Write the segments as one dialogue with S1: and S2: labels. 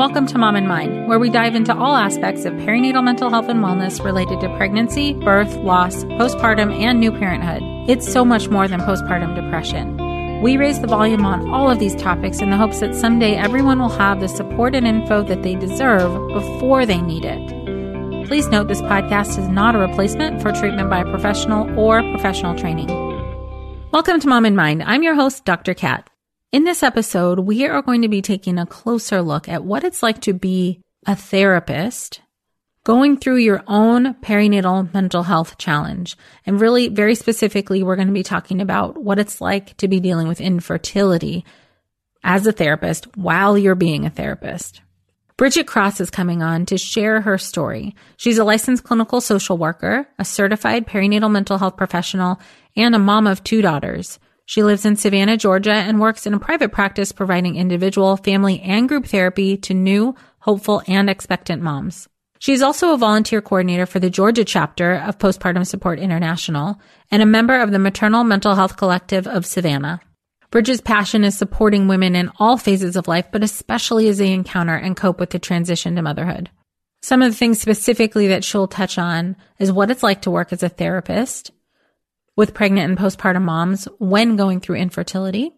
S1: Welcome to Mom and Mind, where we dive into all aspects of perinatal mental health and wellness related to pregnancy, birth, loss, postpartum, and new parenthood. It's so much more than postpartum depression. We raise the volume on all of these topics in the hopes that someday everyone will have the support and info that they deserve before they need it. Please note this podcast is not a replacement for treatment by a professional or professional training. Welcome to Mom and Mind. I'm your host, Dr. Kat. In this episode, we are going to be taking a closer look at what it's like to be a therapist going through your own perinatal mental health challenge. And really, very specifically, we're going to be talking about what it's like to be dealing with infertility as a therapist while you're being a therapist. Bridget Cross is coming on to share her story. She's a licensed clinical social worker, a certified perinatal mental health professional, and a mom of two daughters. She lives in Savannah, Georgia and works in a private practice providing individual, family, and group therapy to new, hopeful, and expectant moms. She's also a volunteer coordinator for the Georgia chapter of Postpartum Support International and a member of the Maternal Mental Health Collective of Savannah. Bridget's passion is supporting women in all phases of life, but especially as they encounter and cope with the transition to motherhood. Some of the things specifically that she'll touch on is what it's like to work as a therapist, with pregnant and postpartum moms when going through infertility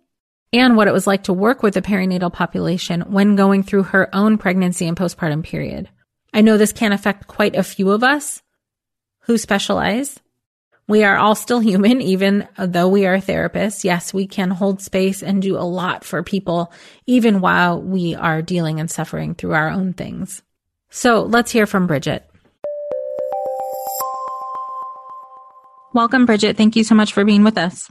S1: and what it was like to work with the perinatal population when going through her own pregnancy and postpartum period. I know this can affect quite a few of us who specialize. We are all still human, even though we are therapists. Yes, we can hold space and do a lot for people, even while we are dealing and suffering through our own things. So let's hear from Bridget. Welcome, Bridget. Thank you so much for being with us.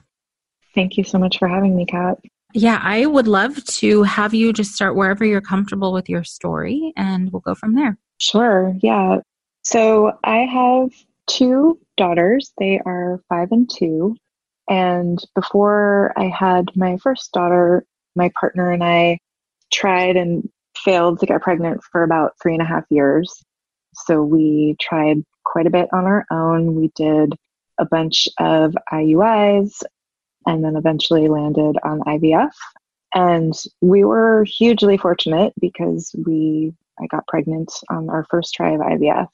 S2: Thank you so much for having me, Kat.
S1: Yeah, I would love to have you just start wherever you're comfortable with your story and we'll go from there.
S2: Sure. Yeah. So I have two daughters. They are five and two. And before I had my first daughter, my partner and I tried and failed to get pregnant for about three and a half years. So we tried quite a bit on our own. We did a bunch of IUIs and then eventually landed on IVF. And we were hugely fortunate because we I got pregnant on our first try of IVF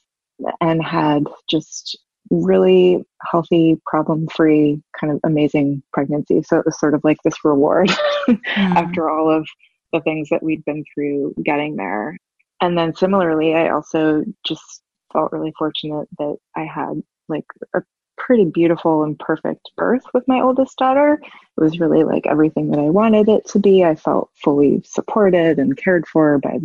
S2: and had just really healthy, problem free, kind of amazing pregnancy. So it was sort of like this reward mm. after all of the things that we'd been through getting there. And then similarly, I also just felt really fortunate that I had like a pretty beautiful and perfect birth with my oldest daughter. It was really like everything that I wanted it to be. I felt fully supported and cared for by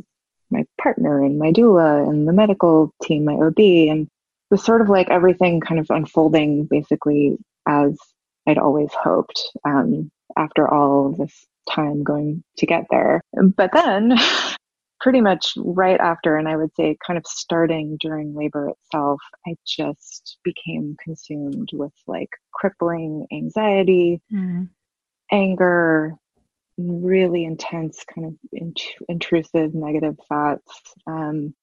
S2: my partner and my doula and the medical team, my OB. And it was sort of like everything kind of unfolding basically as I'd always hoped um, after all this time going to get there. But then pretty much right after, and I would say kind of starting during labor itself, I just became consumed with like crippling anxiety, mm. anger, really intense, kind of int- intrusive negative thoughts, um,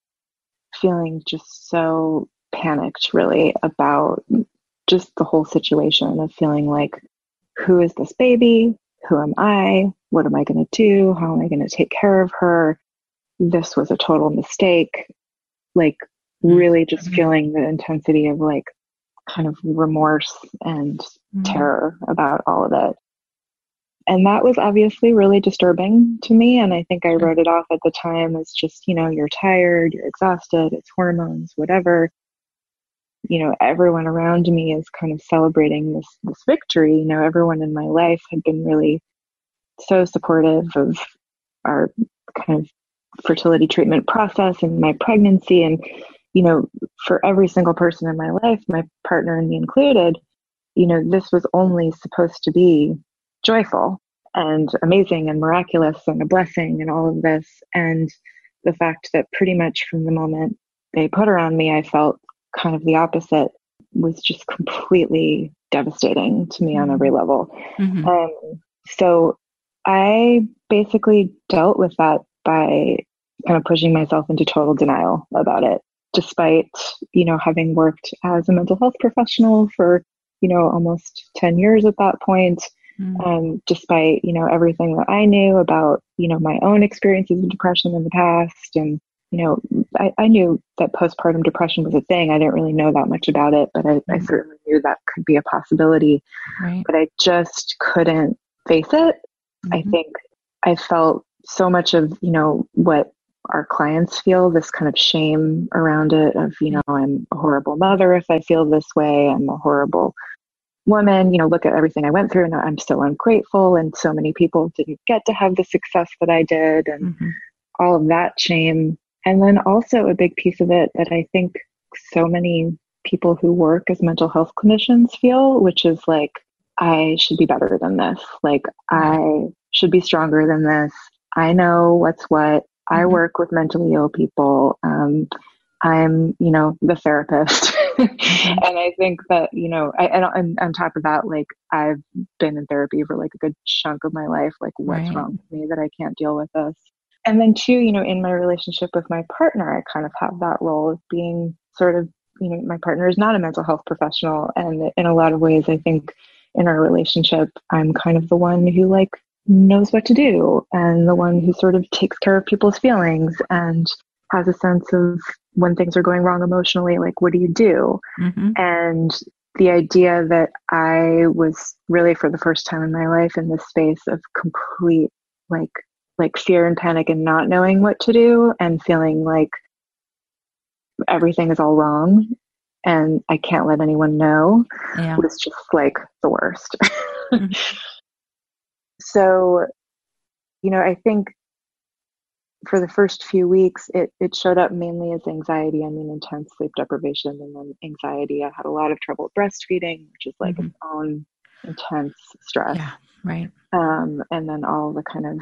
S2: feeling just so panicked really about just the whole situation of feeling like, who is this baby? who am I? What am I going to do? How am I going to take care of her? This was a total mistake. Like, mm-hmm. really just mm-hmm. feeling the intensity of like kind of remorse and mm-hmm. terror about all of it. And that was obviously really disturbing to me. And I think I wrote it off at the time as just, you know, you're tired, you're exhausted, it's hormones, whatever. You know, everyone around me is kind of celebrating this this victory. You know, everyone in my life had been really so supportive of our kind of fertility treatment process and my pregnancy. And you know for every single person in my life my partner and me included you know this was only supposed to be joyful and amazing and miraculous and a blessing and all of this. And the fact that pretty much from the moment they put her on me i felt kind of the opposite was just completely devastating to me on every level. Mm-hmm. um, so I basically dealt with that by kind of pushing myself into total denial about it, despite, you know, having worked as a mental health professional for, you know, almost 10 years at that point. Mm. Um, despite, you know, everything that I knew about, you know, my own experiences of depression in the past. And, you know, I, I knew that postpartum depression was a thing. I didn't really know that much about it, but I, mm. I certainly knew that could be a possibility. Right. But I just couldn't face it Mm-hmm. I think I felt so much of, you know, what our clients feel this kind of shame around it of, you know, I'm a horrible mother if I feel this way, I'm a horrible woman, you know, look at everything I went through and I'm so ungrateful and so many people didn't get to have the success that I did and mm-hmm. all of that shame. And then also a big piece of it that I think so many people who work as mental health clinicians feel, which is like I should be better than this. Like, I should be stronger than this. I know what's what. I mm-hmm. work with mentally ill people. Um, I'm, you know, the therapist. mm-hmm. And I think that, you know, I, and, on top of that, like, I've been in therapy for like a good chunk of my life. Like, what's right. wrong with me that I can't deal with this? And then, too, you know, in my relationship with my partner, I kind of have that role of being sort of, you know, my partner is not a mental health professional. And in a lot of ways, I think in our relationship, I'm kind of the one who like knows what to do and the one who sort of takes care of people's feelings and has a sense of when things are going wrong emotionally, like what do you do? Mm-hmm. And the idea that I was really for the first time in my life in this space of complete like like fear and panic and not knowing what to do and feeling like everything is all wrong and I can't let anyone know yeah. was just like the worst. mm-hmm. So, you know, I think for the first few weeks, it, it showed up mainly as anxiety. I mean, intense sleep deprivation and then anxiety. I had a lot of trouble breastfeeding, which is like mm-hmm. its own intense stress.
S1: Yeah, right.
S2: Um, and then all the kind of,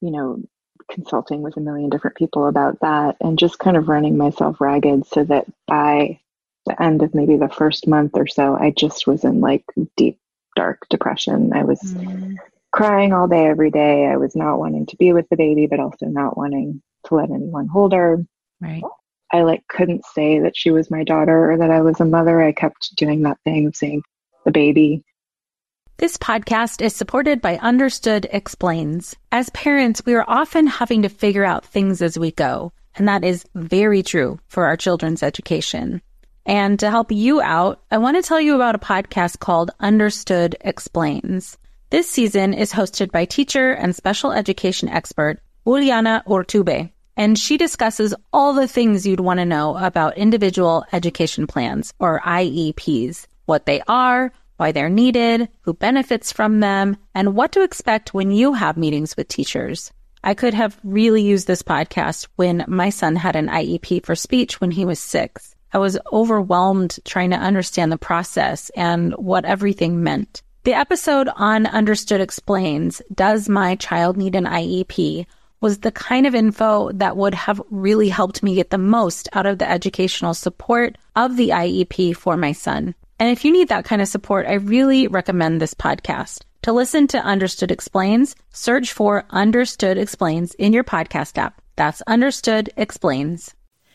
S2: you know, consulting with a million different people about that and just kind of running myself ragged so that by the end of maybe the first month or so, I just was in like deep, dark depression. I was mm. crying all day, every day. I was not wanting to be with the baby, but also not wanting to let anyone hold her.
S1: Right.
S2: I like couldn't say that she was my daughter or that I was a mother. I kept doing that thing of saying the baby.
S1: This podcast is supported by Understood Explains. As parents, we are often having to figure out things as we go, and that is very true for our children's education. And to help you out, I want to tell you about a podcast called Understood Explains. This season is hosted by teacher and special education expert Juliana Urtubey, and she discusses all the things you'd want to know about individual education plans, or IEPs, what they are, why they're needed, who benefits from them, and what to expect when you have meetings with teachers. I could have really used this podcast when my son had an IEP for speech when he was six. I was overwhelmed trying to understand the process and what everything meant. The episode on Understood Explains Does My Child Need an IEP? was the kind of info that would have really helped me get the most out of the educational support of the IEP for my son. And if you need that kind of support, I really recommend this podcast. To listen to Understood Explains, search for Understood Explains in your podcast app. That's Understood Explains.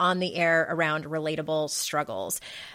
S3: on the air around relatable struggles.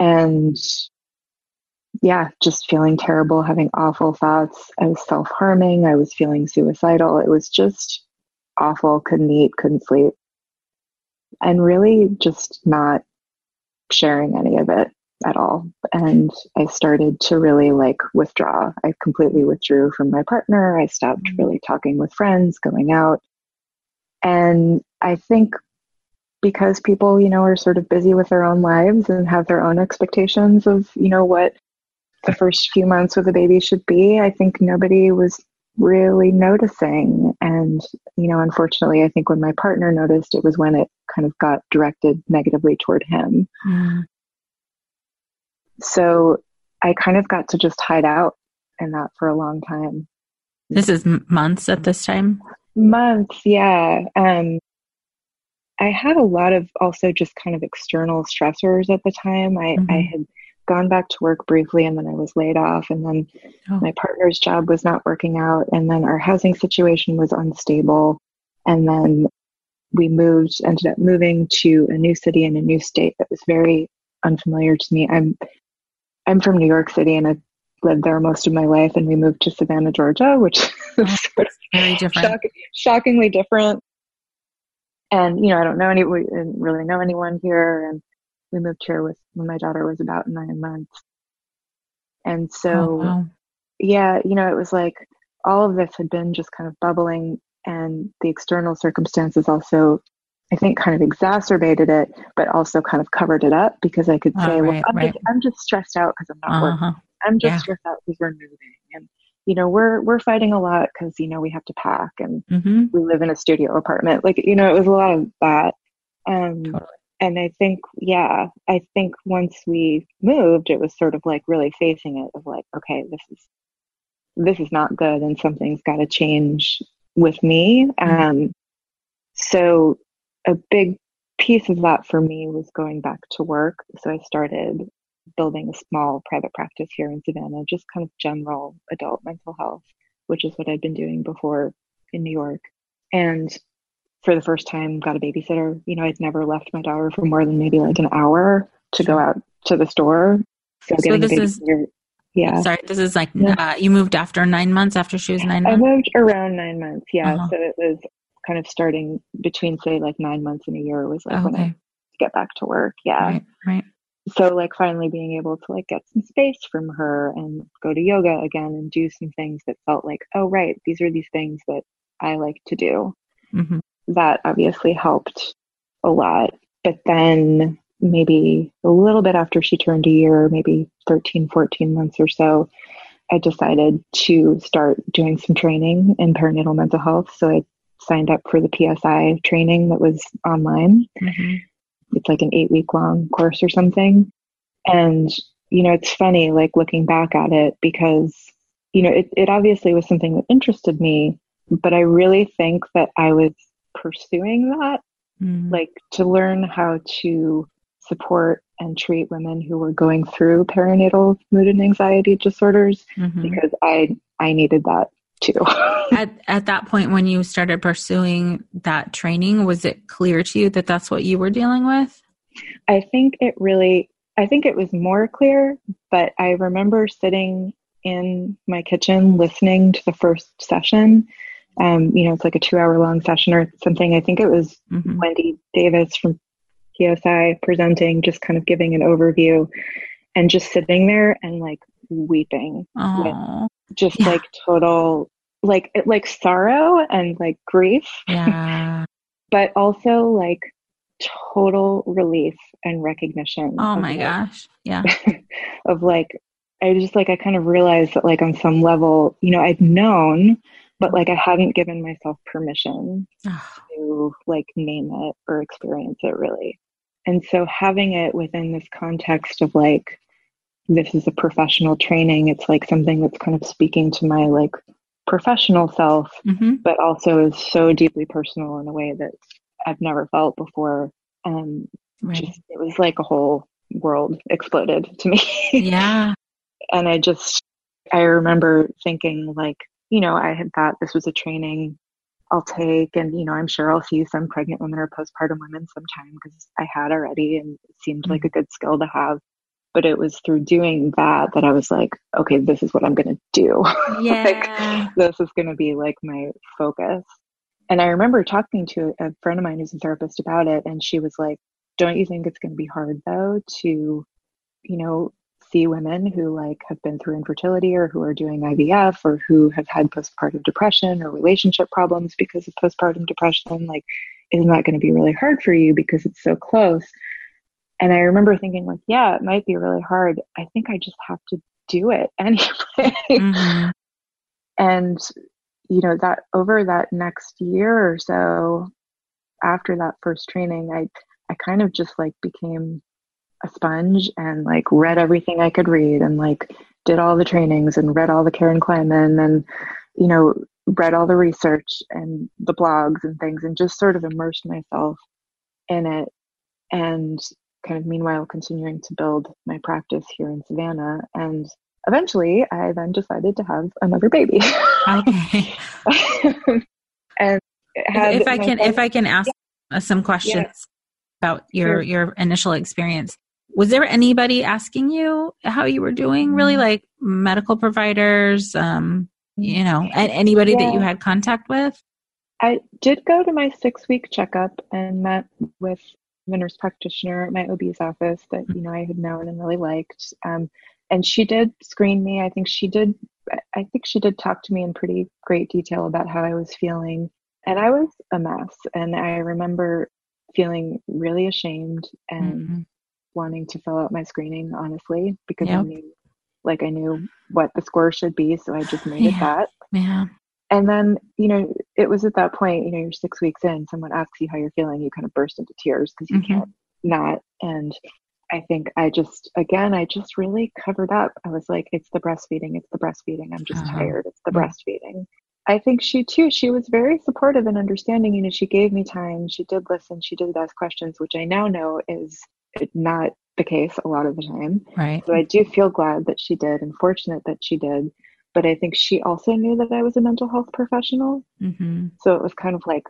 S2: And yeah, just feeling terrible, having awful thoughts. I was self harming. I was feeling suicidal. It was just awful. Couldn't eat, couldn't sleep. And really just not sharing any of it at all. And I started to really like withdraw. I completely withdrew from my partner. I stopped mm-hmm. really talking with friends, going out. And I think because people, you know, are sort of busy with their own lives and have their own expectations of, you know, what the first few months with a baby should be, I think nobody was really noticing. And, you know, unfortunately, I think when my partner noticed, it was when it kind of got directed negatively toward him. Mm. So I kind of got to just hide out in that for a long time.
S1: This is months at this time?
S2: Months, yeah. Um, I had a lot of also just kind of external stressors at the time. I, mm-hmm. I had gone back to work briefly and then I was laid off and then oh. my partner's job was not working out and then our housing situation was unstable and then we moved ended up moving to a new city in a new state that was very unfamiliar to me. I'm I'm from New York City and I've lived there most of my life and we moved to Savannah, Georgia, which is oh, sort of very different. Shock, shockingly different and you know, I don't know any, we didn't really know anyone here, and we moved here with when my daughter was about nine months, and so, oh, wow. yeah, you know, it was like all of this had been just kind of bubbling, and the external circumstances also, I think, kind of exacerbated it, but also kind of covered it up because I could say, oh, right, well, I'm, right. just, I'm just stressed out because I'm not uh-huh. working. I'm just yeah. stressed out because we're moving, and you know we're we're fighting a lot because you know we have to pack and mm-hmm. we live in a studio apartment like you know it was a lot of that um totally. and i think yeah i think once we moved it was sort of like really facing it of like okay this is this is not good and something's got to change with me mm-hmm. um so a big piece of that for me was going back to work so i started building a small private practice here in Savannah, just kind of general adult mental health, which is what I'd been doing before in New York. And for the first time, got a babysitter. You know, I'd never left my daughter for more than maybe like an hour to go out to the store.
S1: So, so this is yeah. Sorry, this is like yeah. uh, you moved after nine months after she was nine. Months?
S2: I moved around nine months. Yeah, uh-huh. so it was kind of starting between say like nine months and a year was like when I get back to work. Yeah,
S1: right. right
S2: so like finally being able to like get some space from her and go to yoga again and do some things that felt like oh right these are these things that i like to do. Mm-hmm. that obviously helped a lot but then maybe a little bit after she turned a year maybe 13 14 months or so i decided to start doing some training in perinatal mental health. So i signed up for the psi training that was online. Mm-hmm it's like an eight week long course or something. And, you know, it's funny, like looking back at it because, you know, it, it obviously was something that interested me, but I really think that I was pursuing that, mm. like to learn how to support and treat women who were going through perinatal mood and anxiety disorders mm-hmm. because I I needed that too.
S1: at at that point when you started pursuing that training, was it clear to you that that's what you were dealing with?
S2: I think it really I think it was more clear, but I remember sitting in my kitchen listening to the first session Um, you know, it's like a two hour long session or something. I think it was mm-hmm. Wendy Davis from PSI presenting, just kind of giving an overview and just sitting there and like weeping. Just yeah. like total, like, like sorrow and like grief.
S1: Yeah.
S2: but also like total relief and recognition.
S1: Oh my like, gosh. Yeah.
S2: of like, I just like, I kind of realized that like on some level, you know, I'd known, but like I hadn't given myself permission to like name it or experience it really. And so having it within this context of like, this is a professional training, it's like something that's kind of speaking to my like professional self, mm-hmm. but also is so deeply personal in a way that I've never felt before. And right. just, it was like a whole world exploded to me.
S1: Yeah.
S2: and I just, I remember thinking, like, you know, I had thought this was a training I'll take, and, you know, I'm sure I'll see some pregnant women or postpartum women sometime because I had already and it seemed mm-hmm. like a good skill to have. But it was through doing that that I was like, okay, this is what I'm going to do.
S1: Yeah.
S2: like, this is going to be like my focus. And I remember talking to a friend of mine who's a therapist about it, and she was like, Don't you think it's going to be hard though to, you know, see women who like have been through infertility or who are doing IVF or who have had postpartum depression or relationship problems because of postpartum depression? Like, isn't that going to be really hard for you because it's so close? And I remember thinking, like, yeah, it might be really hard. I think I just have to do it anyway. Mm-hmm. and you know that over that next year or so after that first training i i kind of just like became a sponge and like read everything i could read and like did all the trainings and read all the karen kleiman and you know read all the research and the blogs and things and just sort of immersed myself in it and kind of meanwhile continuing to build my practice here in savannah and eventually I then decided to have another baby.
S1: okay.
S2: and
S1: if, if I can, if I can ask yeah. some questions yeah. about your sure. your initial experience, was there anybody asking you how you were doing? Really, mm-hmm. like medical providers, um, you know, anybody yeah. that you had contact with?
S2: I did go to my six week checkup and met with a nurse practitioner at my OB's office that mm-hmm. you know I had known and really liked. Um, and she did screen me. I think she did. I think she did talk to me in pretty great detail about how I was feeling, and I was a mess. And I remember feeling really ashamed and mm-hmm. wanting to fill out my screening honestly because yep. I knew, like, I knew what the score should be, so I just made
S1: yeah.
S2: it that.
S1: Yeah.
S2: And then, you know, it was at that point, you know, you're six weeks in, someone asks you how you're feeling, you kind of burst into tears because you mm-hmm. can't not. And I think I just, again, I just really covered up. I was like, it's the breastfeeding, it's the breastfeeding. I'm just uh-huh. tired. It's the breastfeeding. I think she too, she was very supportive and understanding. You know, she gave me time. She did listen. She did ask questions, which I now know is not the case a lot of the time.
S1: Right.
S2: So I do feel glad that she did and fortunate that she did. But I think she also knew that I was a mental health professional. Mm-hmm. So it was kind of like,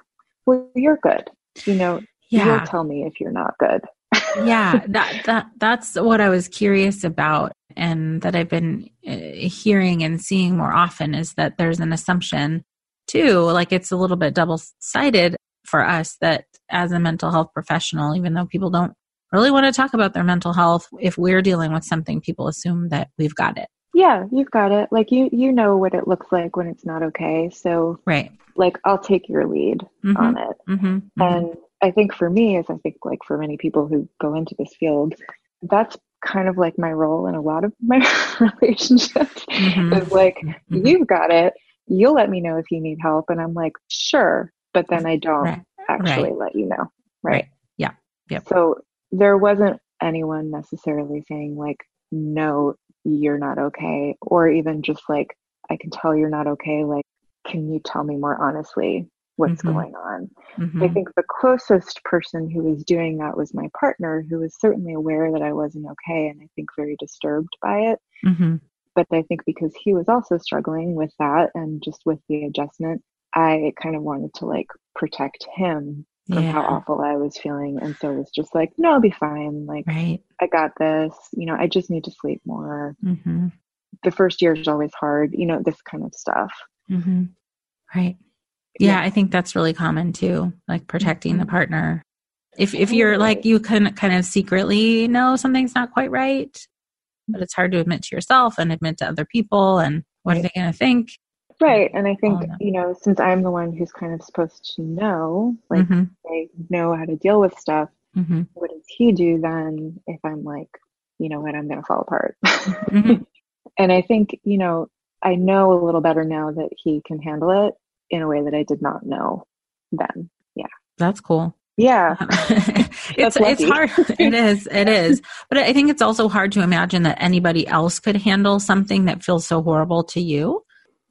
S2: well, you're good. You know, yeah. you'll tell me if you're not good
S1: yeah, that that that's what I was curious about and that I've been uh, hearing and seeing more often is that there's an assumption too, like it's a little bit double-sided for us that as a mental health professional, even though people don't really want to talk about their mental health, if we're dealing with something, people assume that we've got it.
S2: Yeah, you've got it. Like you you know what it looks like when it's not okay. So
S1: Right.
S2: Like I'll take your lead mm-hmm. on it. Mm-hmm. mm-hmm. And I think for me, as I think like for many people who go into this field, that's kind of like my role in a lot of my relationships mm-hmm. is like, mm-hmm. you've got it. You'll let me know if you need help. And I'm like, sure. But then I don't right. actually right. let you know. Right. right.
S1: Yeah. Yeah.
S2: So there wasn't anyone necessarily saying like, no, you're not okay. Or even just like, I can tell you're not okay. Like, can you tell me more honestly what's mm-hmm. going on. Mm-hmm. I think the closest person who was doing that was my partner, who was certainly aware that I wasn't okay and I think very disturbed by it. Mm-hmm. But I think because he was also struggling with that and just with the adjustment, I kind of wanted to like protect him from yeah. how awful I was feeling. And so it was just like, no, I'll be fine. Like,
S1: right.
S2: I got this. You know, I just need to sleep more.
S1: Mm-hmm.
S2: The first year is always hard, you know, this kind of stuff.
S1: Mm-hmm. Right. Yeah, I think that's really common too, like protecting the
S2: Mhm.
S1: partner. If if you're like you can kind of secretly know something's not quite right, but it's hard to admit to yourself and admit to other people and what are they going to think?
S2: Right. And I think,
S1: All of that.
S2: you know, since I'm the one who's kind of supposed to know, like
S1: Mhm,
S2: I know how to deal with stuff,
S1: mhm,
S2: what does he do then if I'm like, you know what, I'm going to fall apart?
S1: mhm.
S2: and I think, you know, I know a little better now that he can handle it in a way that I did not know then. Yeah.
S1: That's cool.
S2: Yeah.
S1: it's it's hard. It is. It is. But I think it's also hard to imagine that anybody else could handle something that feels so horrible to you.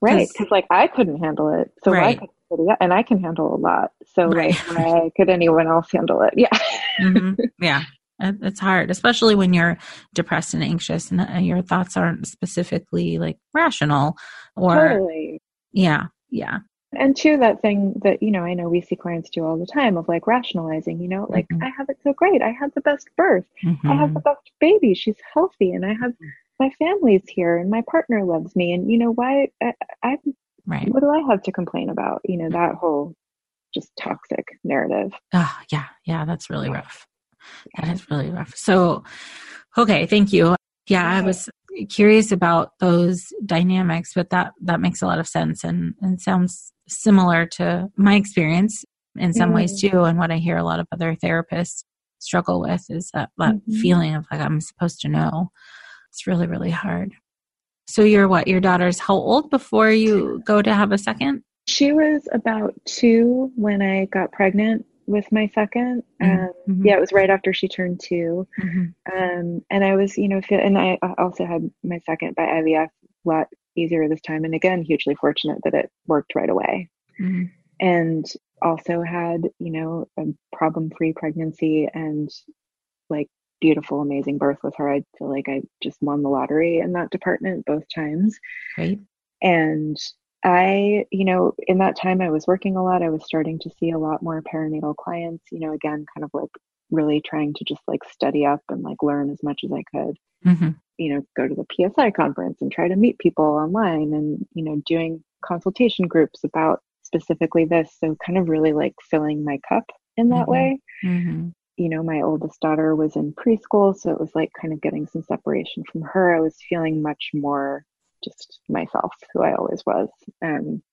S2: Right.
S1: 'Cause-
S2: Because like I couldn't handle it. So why
S1: Right.
S2: could somebody- and I can handle a lot. So
S1: Right.
S2: like why could anyone else handle it? Yeah.
S1: hmm Yeah. It's hard, especially when you're depressed and anxious and uh, your thoughts aren't specifically like rational or,
S2: totally.
S1: yeah, yeah.
S2: And two, that thing that, you know, I know we see clients do all the time of like rationalizing, you know, like
S1: Mhm.
S2: I have it so great. I had the best birth. I have the best baby. She's healthy and I have my family's here and my partner loves me. And you know, why I, I
S1: Right.
S2: what do I have to complain about? You know, that whole just toxic narrative.
S1: Oh, yeah. Yeah. That's really rough. That is really rough. So, okay. Thank you. Yeah. I was curious about those dynamics, but that, that makes a lot of sense and, and sounds similar to my experience in some ways too. And what I hear a lot of other therapists struggle with is that, that
S2: Mhm.
S1: feeling of like, I'm supposed to know. It's really, really hard. So you're what? Your daughter's how old before you go to have a second?
S2: She was about two when I got pregnant with my 2nd Um,
S1: Mhm.
S2: yeah, it was right after she turned two.
S1: Mhm.
S2: Um, and I was, you know, feel, and I also had my second by IVF a lot easier this time. And again, hugely fortunate that it worked right away.
S1: Mhm.
S2: And also had, you know, a problem free pregnancy and like beautiful, amazing birth with her. I feel like I just won the lottery in that department both times.
S1: Great.
S2: And I, you know, in that time I was working a lot. I was starting to see a lot more perinatal clients, you know, again, kind of like really trying to just like study up and like learn as much as I could,
S1: Mhm.
S2: you know, go to the PSI conference and try to meet people online and, you know, doing consultation groups about specifically this. So kind of really like filling my cup in that
S1: Mhm.
S2: way.
S1: Mhm.
S2: You know, my oldest daughter was in preschool, so it was like kind of getting some separation from her. I was feeling much more just myself, who I always was. Um,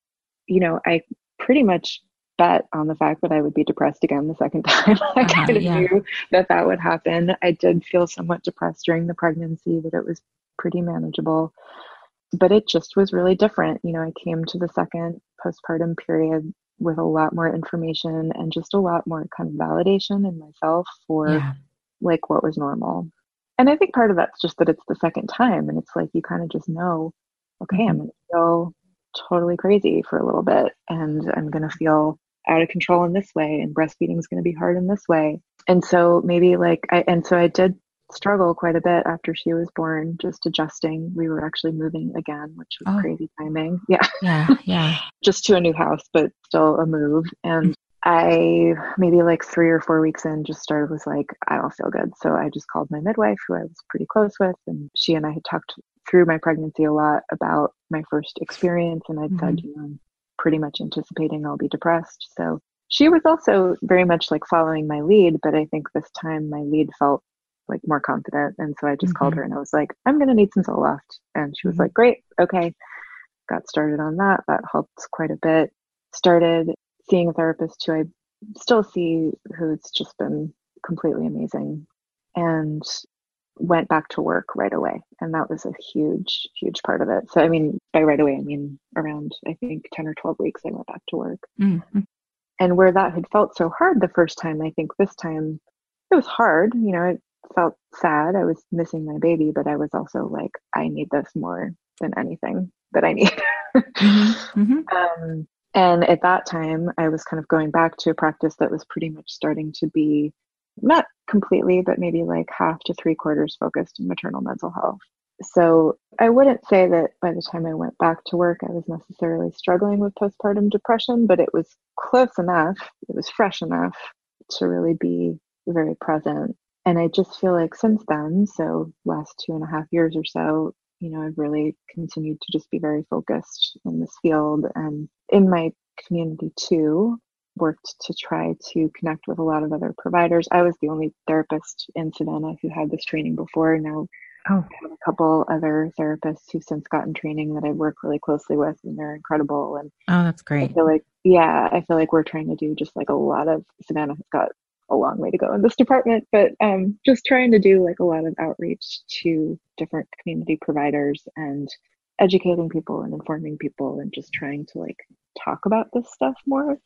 S2: you know, I pretty much bet on the fact that I would be depressed again the second time. I
S1: Uh-huh,
S2: kind of
S1: yeah.
S2: knew that that would happen. I did feel somewhat depressed during the pregnancy, but it was pretty manageable. But it just was really different. You know, I came to the second postpartum period with a lot more information and just a lot more kind of validation in myself for
S1: Yeah.
S2: like what was normal. And I think part of that's just that it's the second time and it's like you kind of just know, okay, I'm mm-hmm. going to feel totally crazy for a little bit and I'm going to feel out of control in this way and breastfeeding is going to be hard in this way. And so maybe like I and so I did struggle quite a bit after she was born just adjusting. We were actually moving again, which was
S1: Oh.
S2: crazy timing. Yeah
S1: Yeah. Yeah.
S2: just to a new house, but still a move. And I maybe like three or four weeks in just started was like, I don't feel good. So I just called my midwife, who I was pretty close with, and she and I had talked through my pregnancy a lot about my first experience. And I'd said, mm-hmm. you know, I'm pretty much anticipating I'll be depressed. So she was also very much like following my lead, but I think this time my lead felt like more confident. And so I just called
S1: Mhm.
S2: her and I was like, I'm going to need some Zoloft. And she was
S1: Mhm.
S2: like, great. Okay got started on that. That helped quite a bit. Started seeing a therapist who I still see who's just been completely amazing and went back to work right away. And that was a huge, huge part of it. So, I mean, by right away, I mean around, I think, 10 or 12 weeks, I went back to work.
S1: Mhm.
S2: And where that had felt so hard the first time, I think this time it was hard. You know, it felt sad. I was missing my baby, but I was also like, I need this more than anything that I need.
S1: Mhm.
S2: um, and at that time, I was kind of going back to a practice that was pretty much starting to be not completely, but maybe like half to three quarters focused in maternal mental health. So I wouldn't say that by the time I went back to work, I was necessarily struggling with postpartum depression, but it was close enough, it was fresh enough to really be very present. And I just feel like since then, so last two and a half years or so, you know, I've really continued to just be very focused in this field and in my community too worked to try to connect with a lot of other providers. I was the only therapist in Savannah who had this training before. Now oh. I have a couple other therapists who've since gotten training that I work really closely with and they're incredible. And
S1: oh, that's great.
S2: I feel like, yeah, I feel like we're trying to do just like a lot of Savannah has got a long way to go in this department, but um, just trying to do like a lot of outreach to different community providers and educating people and informing people and just trying to like talk about this stuff more.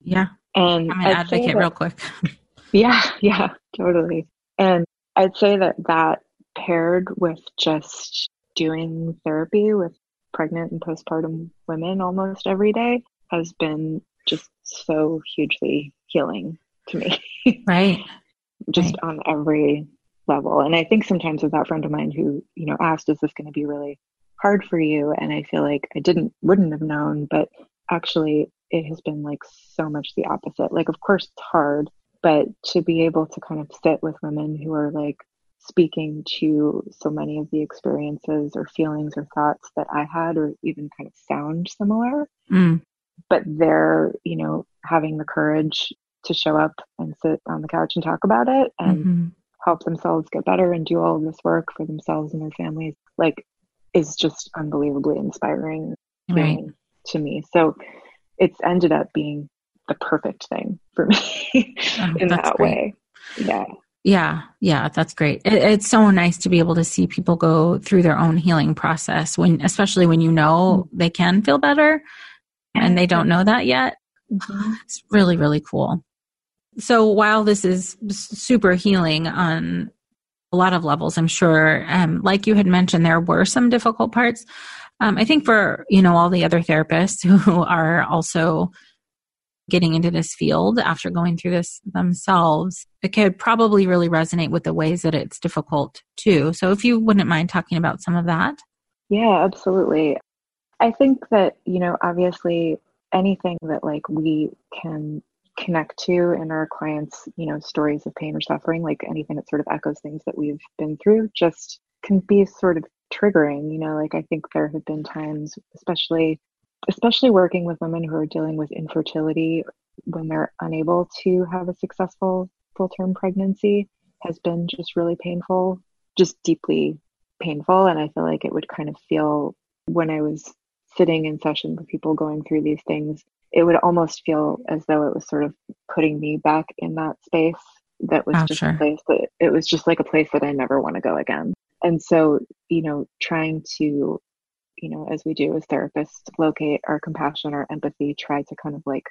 S1: Yeah.
S2: And
S1: I'm an advocate that, real quick.
S2: yeah, yeah, totally. And I'd say that that paired with just doing therapy with pregnant and postpartum women almost every day has been just so hugely healing to me.
S1: Right.
S2: just
S1: right.
S2: on every level. And I think sometimes with that friend of mine who, you know, asked, is this going to be really hard for you? And I feel like I didn't, wouldn't have known, but actually it has been like so much the opposite. Like, of course, it's hard, but to be able to kind of sit with women who are like speaking to so many of the experiences or feelings or thoughts that I had, or even kind of sound similar,
S1: mm.
S2: but they're, you know, having the courage to show up and sit on the couch and talk about it and mm-hmm. help themselves get better and do all of this work for themselves and their families, like, is just unbelievably inspiring
S1: right.
S2: to me. So, it's ended up being the perfect thing for me oh, in that great. way. Yeah.
S1: Yeah, yeah, that's great. It, it's so nice to be able to see people go through their own healing process when, especially when you know mm-hmm. they can feel better and they don't know that yet. Mm-hmm. It's really, really cool. So while this is super healing on a lot of levels, I'm sure, um, like you had mentioned, there were some difficult parts. Um, I think for, you know, all the other therapists who are also getting into this field after going through this themselves, it could probably really resonate with the ways that it's difficult too. So if you wouldn't mind talking about some of that.
S2: Yeah, absolutely. I think that, you know, obviously anything that like we can connect to in our clients, you know, stories of pain or suffering, like anything that sort of echoes things that we've been through, just can be sort of triggering you know like i think there have been times especially especially working with women who are dealing with infertility when they're unable to have a successful full term pregnancy has been just really painful just deeply painful. And i feel like it would kind of feel when i was sitting in session with people going through these things it would almost feel as though it was sort of putting me back in that space that was oh, just sure. a place that it was just like a place that I never want to go again. And so you know trying to you know as we do as therapists locate our compassion our empathy try to kind of like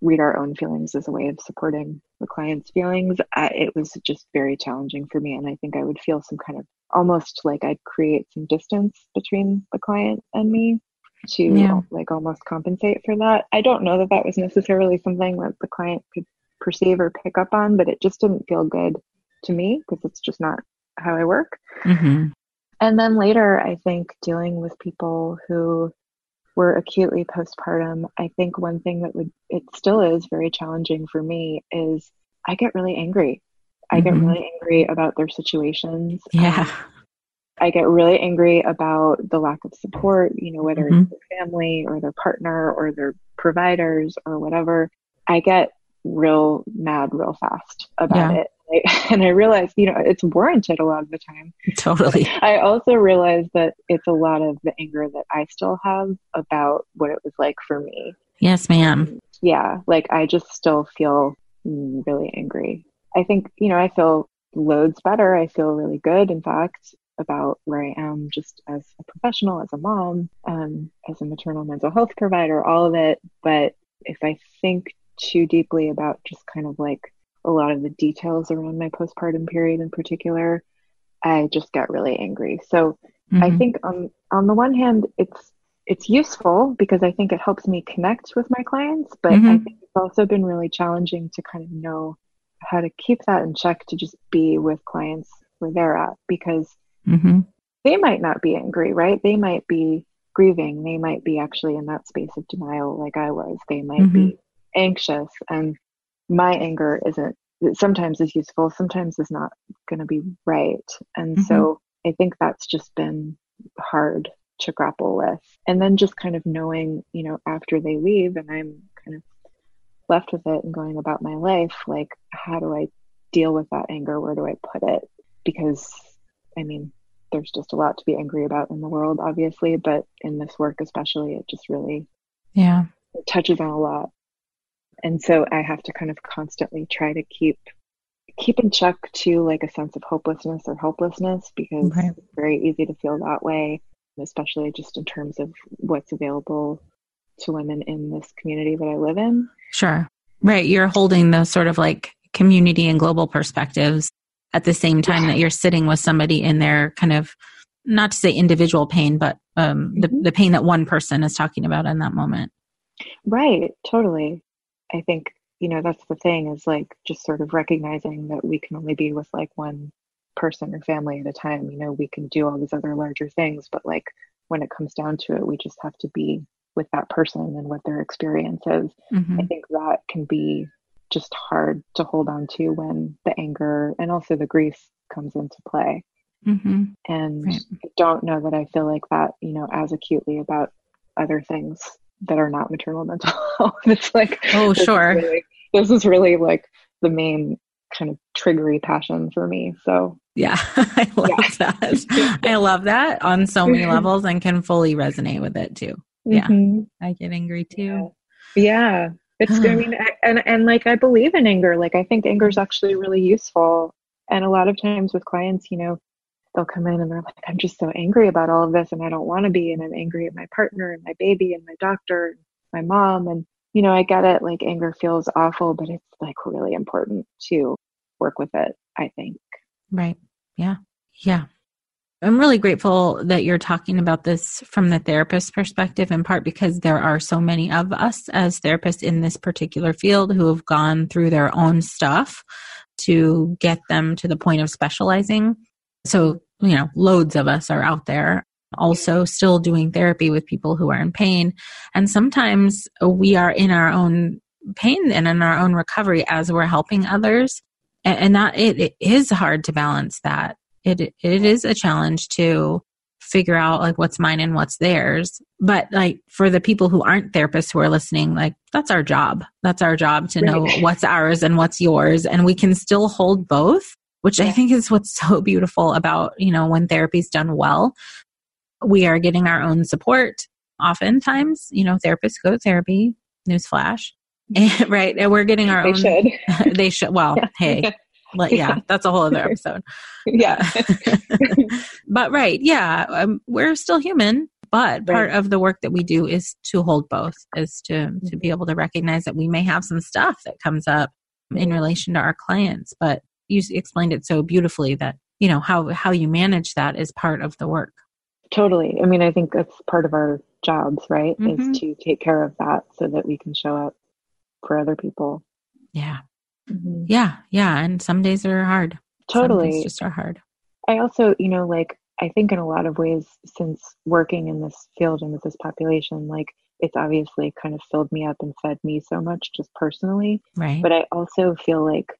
S2: read our own feelings as a way of supporting the client's feelings uh, it was just very challenging for me. And i think i would feel some kind of almost like i'd create some distance between the client and me to yeah. like almost compensate for that i don't know that that was necessarily something that the client could perceive or pick up on but it just didn't feel good to me because it's just not how I work.
S1: Mm-hmm.
S2: And then later, I think dealing with people who were acutely postpartum, I think one thing that would, it still is very challenging for me is I get really angry. I mm-hmm. get really angry about their situations.
S1: Yeah.
S2: Um, I get really angry about the lack of support, you know, whether mm-hmm. it's their family or their partner or their providers or whatever. I get real mad real fast about yeah. it. and I realized, you know, it's warranted a lot of the time.
S1: Totally.
S2: I also realized that it's a lot of the anger that I still have about what it was like for me.
S1: Yes, ma'am.
S2: Yeah, like I just still feel really angry. I think, you know, I feel loads better. I feel really good, in fact, about where I am just as a professional, as a mom, um, as a maternal mental health provider, all of it. But if I think too deeply about just kind of like a lot of the details around my postpartum period in particular, I just got really angry. So mm-hmm. I think on on the one hand, it's it's useful because I think it helps me connect with my clients, but mm-hmm. I think it's also been really challenging to kind of know how to keep that in check to just be with clients where they're at because
S1: mm-hmm.
S2: they might not be angry, right? They might be grieving. They might be actually in that space of denial like I was. They might be mm-hmm. anxious and my anger isn't sometimes is useful sometimes is not going to be right and mm-hmm. so i think that's just been hard to grapple with. And then just kind of knowing, you know, after they leave and I'm kind of left with it and going about my life, like, how do I deal with that anger? Where do I put it? Because, I mean, there's just a lot to be angry about in the world, obviously, but in this work, especially, it just really
S1: yeah
S2: touches on a lot. And so I have to kind of constantly try to keep keep in check to like a sense of hopelessness or helplessness because right. it's very easy to feel that way, especially just in terms of what's available to women in this community that I live in.
S1: Sure. Right. You're holding those sort of like community and global perspectives at the same time yeah. that you're sitting with somebody in their kind of not to say individual pain, but um, mm-hmm. the, the pain that one person is talking about in that moment.
S2: Right. Totally. I think you know that's the thing is like just sort of recognizing that we can only be with like one person or family at a time you know we can do all these other larger things but like when it comes down to it we just have to be with that person and what their experience is mm-hmm. i think that can be just hard to hold on to when the anger and also the grief comes into play mm-hmm. and right. i don't know that i feel like that you know as acutely about other things that are not maternal mental health. It's like,
S1: oh, sure.
S2: Is really, this is really like the main kind of triggery passion for me. So,
S1: yeah, I love yeah. that. I love that on so many levels and can fully resonate with it too. Yeah. Mm-hmm. I get angry too.
S2: Yeah. yeah. It's, I mean, I, and, and like, I believe in anger. Like, I think anger is actually really useful. And a lot of times with clients, you know, they'll come in and they're like, I'm just so angry about all of this and I don't want to be. And I'm angry at my partner and my baby and my doctor, and my mom. And, you know, I get it. Like anger feels awful, but it's like really important to work with it, I think.
S1: Right. Yeah. Yeah. I'm really grateful that you're talking about this from the therapist perspective, in part because there are so many of us as therapists in this particular field who have gone through their own stuff to get them to the point of specializing so, you know, loads of us are out there also still doing therapy with people who are in pain. And sometimes we are in our own pain and in our own recovery as we're helping others. And that it, it is hard to balance that. It it is a challenge to figure out like what's mine and what's theirs. But like for the people who aren't therapists who are listening, like that's our job. That's our job to know what's ours and what's yours. And we can still hold both which I think is what's so beautiful about, you know, when therapy's done well. We are getting our own support. Oftentimes, you know, therapists go to therapy, newsflash, mm-hmm. right? And we're getting our
S2: they
S1: own.
S2: Should.
S1: they should. Well, yeah. hey, but yeah, that's a whole other episode.
S2: yeah.
S1: but right, yeah, um, we're still human. But part of the work that we do is to hold both, is to to be able to recognize that we may have some stuff that comes up in relation to our clients, but you explained it so beautifully that you know how how you manage that is part of the work
S2: totally i mean i think that's part of our jobs right mm-hmm. is to take care of that so that we can show up for other people
S1: yeah mm-hmm. yeah yeah and some days are hard
S2: totally
S1: some just are hard
S2: i also you know like i think in a lot of ways since working in this field and with this population like it's obviously kind of filled me up and fed me so much just personally
S1: right
S2: but i also feel like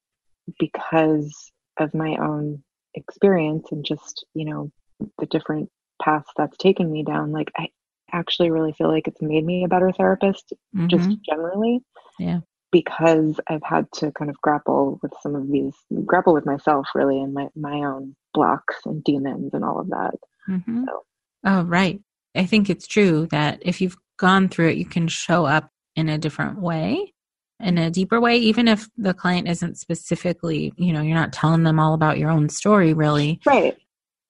S2: because of my own experience and just, you know, the different paths that's taken me down, like I actually really feel like it's made me a better therapist mm-hmm. just generally.
S1: Yeah.
S2: Because I've had to kind of grapple with some of these, grapple with myself really and my, my own blocks and demons and all of that.
S1: Mm-hmm. So. Oh, right. I think it's true that if you've gone through it, you can show up in a different way in a deeper way, even if the client isn't specifically, you know, you're not telling them all about your own story really.
S2: Right.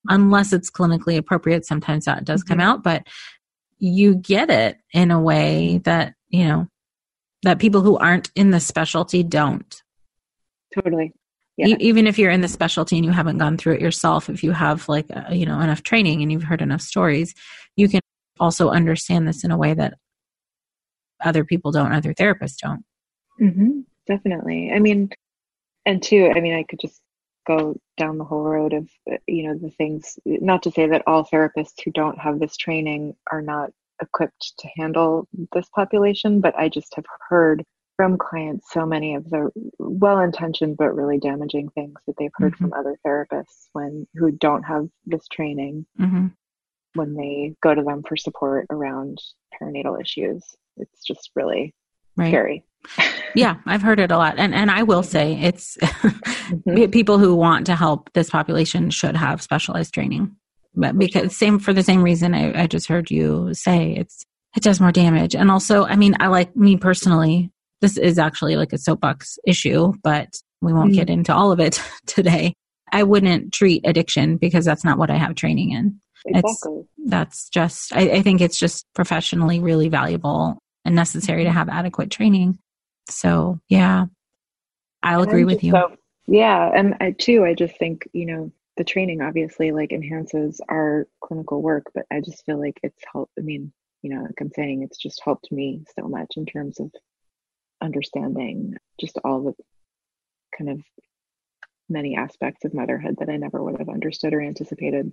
S1: Unless it's clinically appropriate, sometimes that does mm-hmm. come out, but you get it in a way that, you know, that people who aren't in the specialty don't.
S2: Totally.
S1: Yeah. E- even if you're in the specialty and you haven't gone through it yourself, if you have like, uh, you know, enough training and you've heard enough stories, you can also understand this in a way that other people don't, other therapists don't.
S2: Mm-hmm, definitely. I mean, and two, I mean, I could just go down the whole road of, you know, the things, not to say that all therapists who don't have this training are not equipped to handle this population, but I just have heard from clients so many of the well-intentioned but really damaging things that they've heard mm-hmm. from other therapists when who don't have this training
S1: mm-hmm.
S2: when they go to them for support around perinatal issues. It's just really right. scary.
S1: yeah, I've heard it a lot. And and I will say it's mm-hmm. people who want to help this population should have specialized training. But because same for the same reason I, I just heard you say it's it does more damage. And also, I mean, I like me personally, this is actually like a soapbox issue, but we won't mm-hmm. get into all of it today. I wouldn't treat addiction because that's not what I have training in. Exactly. It's, that's just, I, I think it's just professionally really valuable and necessary to mm-hmm. have adequate training. So, yeah, I'll and agree with you. So,
S2: yeah. And I, too, I just think, you know, the training obviously like enhances our clinical work, but I just feel like it's helped. I mean, you know, like I'm saying, it's just helped me so much in terms of understanding just all the kind of many aspects of motherhood that I never would have understood or anticipated.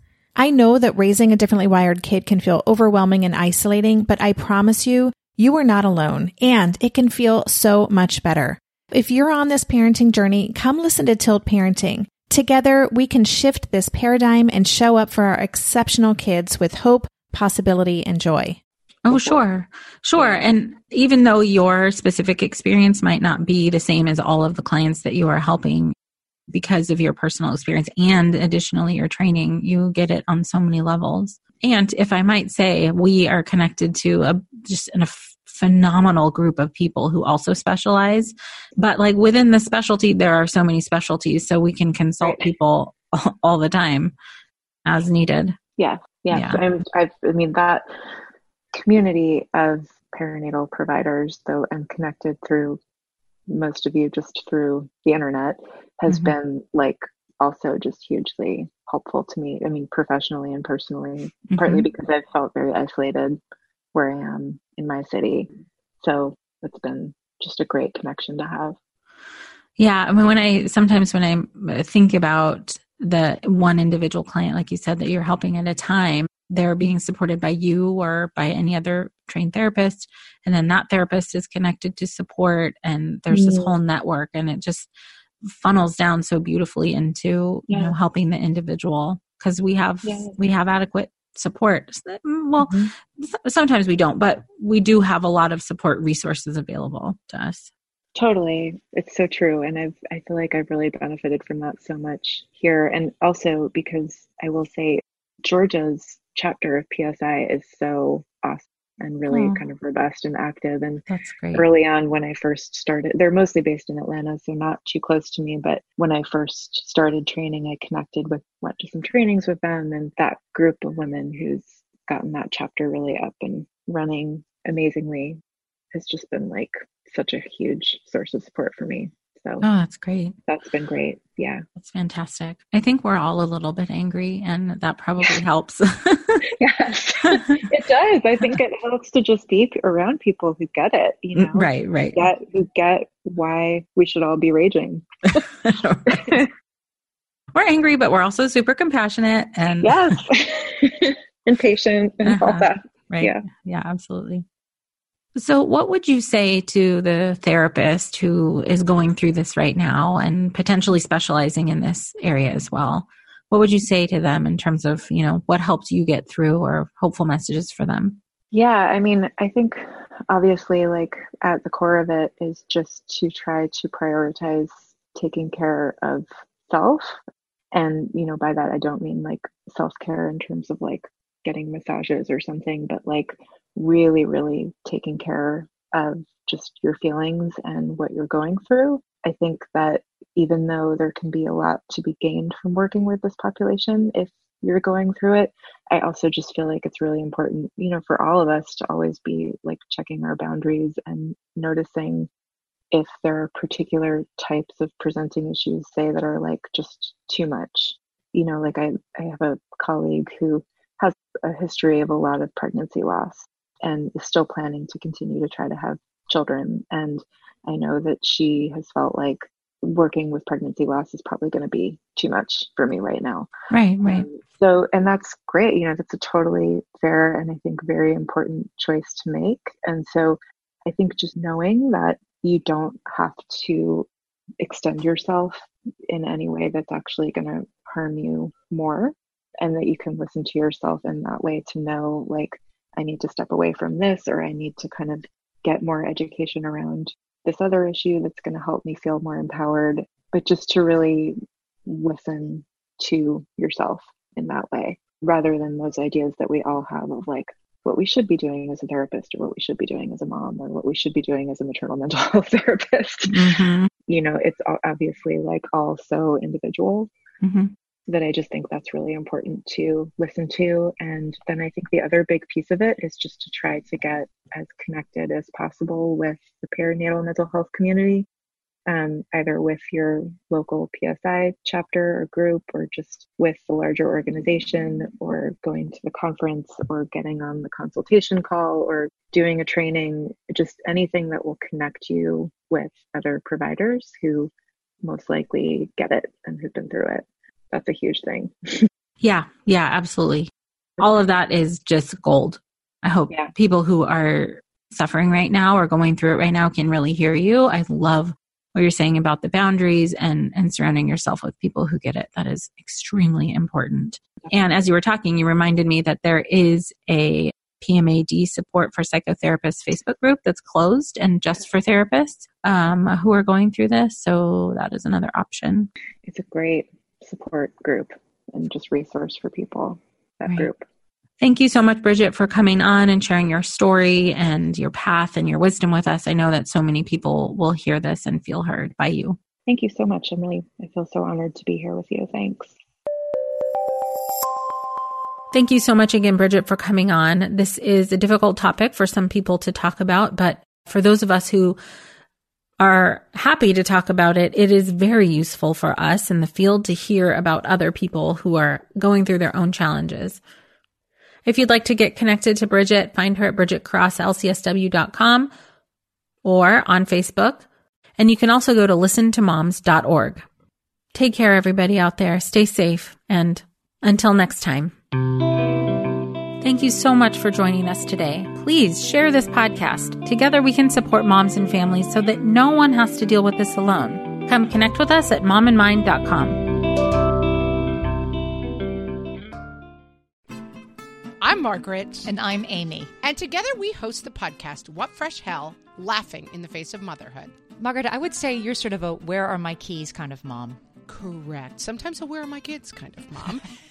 S1: I know that raising a differently wired kid can feel overwhelming and isolating, but I promise you, you are not alone and it can feel so much better. If you're on this parenting journey, come listen to Tilt Parenting. Together, we can shift this paradigm and show up for our exceptional kids with hope, possibility, and joy. Oh, sure. Sure. And even though your specific experience might not be the same as all of the clients that you are helping, because of your personal experience and additionally your training, you get it on so many levels. And if I might say, we are connected to a just a phenomenal group of people who also specialize. But like within the specialty, there are so many specialties, so we can consult people all the time as needed.
S2: Yeah, yeah. yeah. I'm, I've, I mean that community of perinatal providers, though I'm connected through most of you just through the internet has mm-hmm. been like also just hugely helpful to me. I mean, professionally and personally, mm-hmm. partly because I've felt very isolated where I am in my city. So it's been just a great connection to have.
S1: Yeah. I mean, when I sometimes when I think about the one individual client, like you said, that you're helping at a time, they're being supported by you or by any other trained therapist. And then that therapist is connected to support and there's this whole network and it just funnels down so beautifully into yeah. you know helping the individual because we have yeah. we have adequate support. Well mm-hmm. sometimes we don't but we do have a lot of support resources available to us.
S2: Totally. It's so true. And i've i feel like i've really benefited from that so much here. And also because i will say georgia's chapter of PSI is so awesome and really oh. kind of robust and active. And
S1: that's great.
S2: Early on, when I first started, they're mostly based in Atlanta, so not too close to me. But when I first started training, I connected with, went to some trainings with them, and that group of women who's gotten that chapter really up and running amazingly has just been like such a huge source of support for me. So
S1: Oh, that's great.
S2: that's been great. Yeah.
S1: That's fantastic. I think we're all a little bit angry, and that probably helps.
S2: Yes. it does. I think it helps to just be around people who get it, you know,
S1: right, right.
S2: get who get why we should all be raging.
S1: we're angry, but we're also super compassionate and
S2: Yes. and patient and all
S1: Uh-huh.
S2: that.
S1: right.
S2: Yeah.
S1: yeah, absolutely. So, what would you say to the therapist who is going through this right now and potentially specializing in this area as well? What would you say to them in terms of, you know, what helped you get through or hopeful messages for them?
S2: Yeah, I mean, I think obviously, like at the core of it is just to try to prioritize taking care of self. And, you know, by that, I don't mean like self care in terms of like getting massages or something, but like really, really taking care of just your feelings and what you're going through. I think that even though there can be a lot to be gained from working with this population, if you're going through it, I also just feel like it's really important, you know, for all of us to always be like checking our boundaries and noticing if there are particular types of presenting issues, say, that are like just too much. You know, like I, I have a colleague who has a history of a lot of pregnancy loss and is still planning to continue to try to have children. And I know that she has felt like working with pregnancy loss is probably going to be too much for me right now.
S1: Right, right.
S2: Um, so, and that's great. You know, that's a totally fair and I think very important choice to make. And so I think just knowing that you don't have to extend yourself in any way that's actually going to harm you more and that you can listen to yourself in that way to know like I need to step away from this or I need to kind of get more education around this other issue that's going to help me feel more empowered but just to really listen to yourself in that way rather than those ideas that we all have of like what we should be doing as a therapist or what we should be doing as a mom or what we should be doing as a maternal mental health therapist.
S1: Hmm
S2: you know it's obviously like all so individual.
S1: Hmm
S2: that I just think that's really important to listen to. And then I think the other big piece of it is just to try to get as connected as possible with the perinatal mental health community, um, either with your local PSI chapter or group, or just with the larger organization, or going to the conference, or getting on the consultation call, or doing a training, just anything that will connect you with other providers who most likely get it and who've been through it that's a huge thing.
S1: Yeah, yeah, absolutely. All of that is just gold. I hope
S2: Yeah.
S1: people who are suffering right now or going through it right now can really hear you. I love what you're saying about the boundaries and and surrounding yourself with people who get it. That is extremely important. And as you were talking, you reminded me that there is a PMAD support for psychotherapists Facebook group that's closed and just for therapists um, who are going through this. So that is another option.
S2: It's a great support group and just resource for people, that
S1: Right.
S2: group.
S1: Thank you so much, Bridget, for coming on and sharing your story and your path and your wisdom with us. I know that so many people will hear this and feel heard by you.
S2: Thank you so much. I'm really, I feel so honored to be here with you. Thanks.
S1: Thank you so much again, Bridget, for coming on. This is a difficult topic for some people to talk about, but for those of us who are happy to talk about it, it is very useful for us in the field to hear about other people who are going through their own challenges. If you'd like to get connected to Bridget, find her at bridgetcrosslcsw.com or on Facebook. And you can also go to listentomoms.org. Take care, everybody out there. Stay safe. And until next time. Thank you so much for joining us today. Please share this podcast. Together we can support moms and families so that no one has to deal with this alone. Come connect with us at momandmind.com.
S4: I'm Margaret.
S5: And I'm Amy.
S4: And together we host the podcast, What Fresh Hell Laughing in the Face of Motherhood.
S5: Margaret, I would say you're sort of a where are my keys kind of mom.
S4: Correct. Sometimes a where are my kids kind of mom.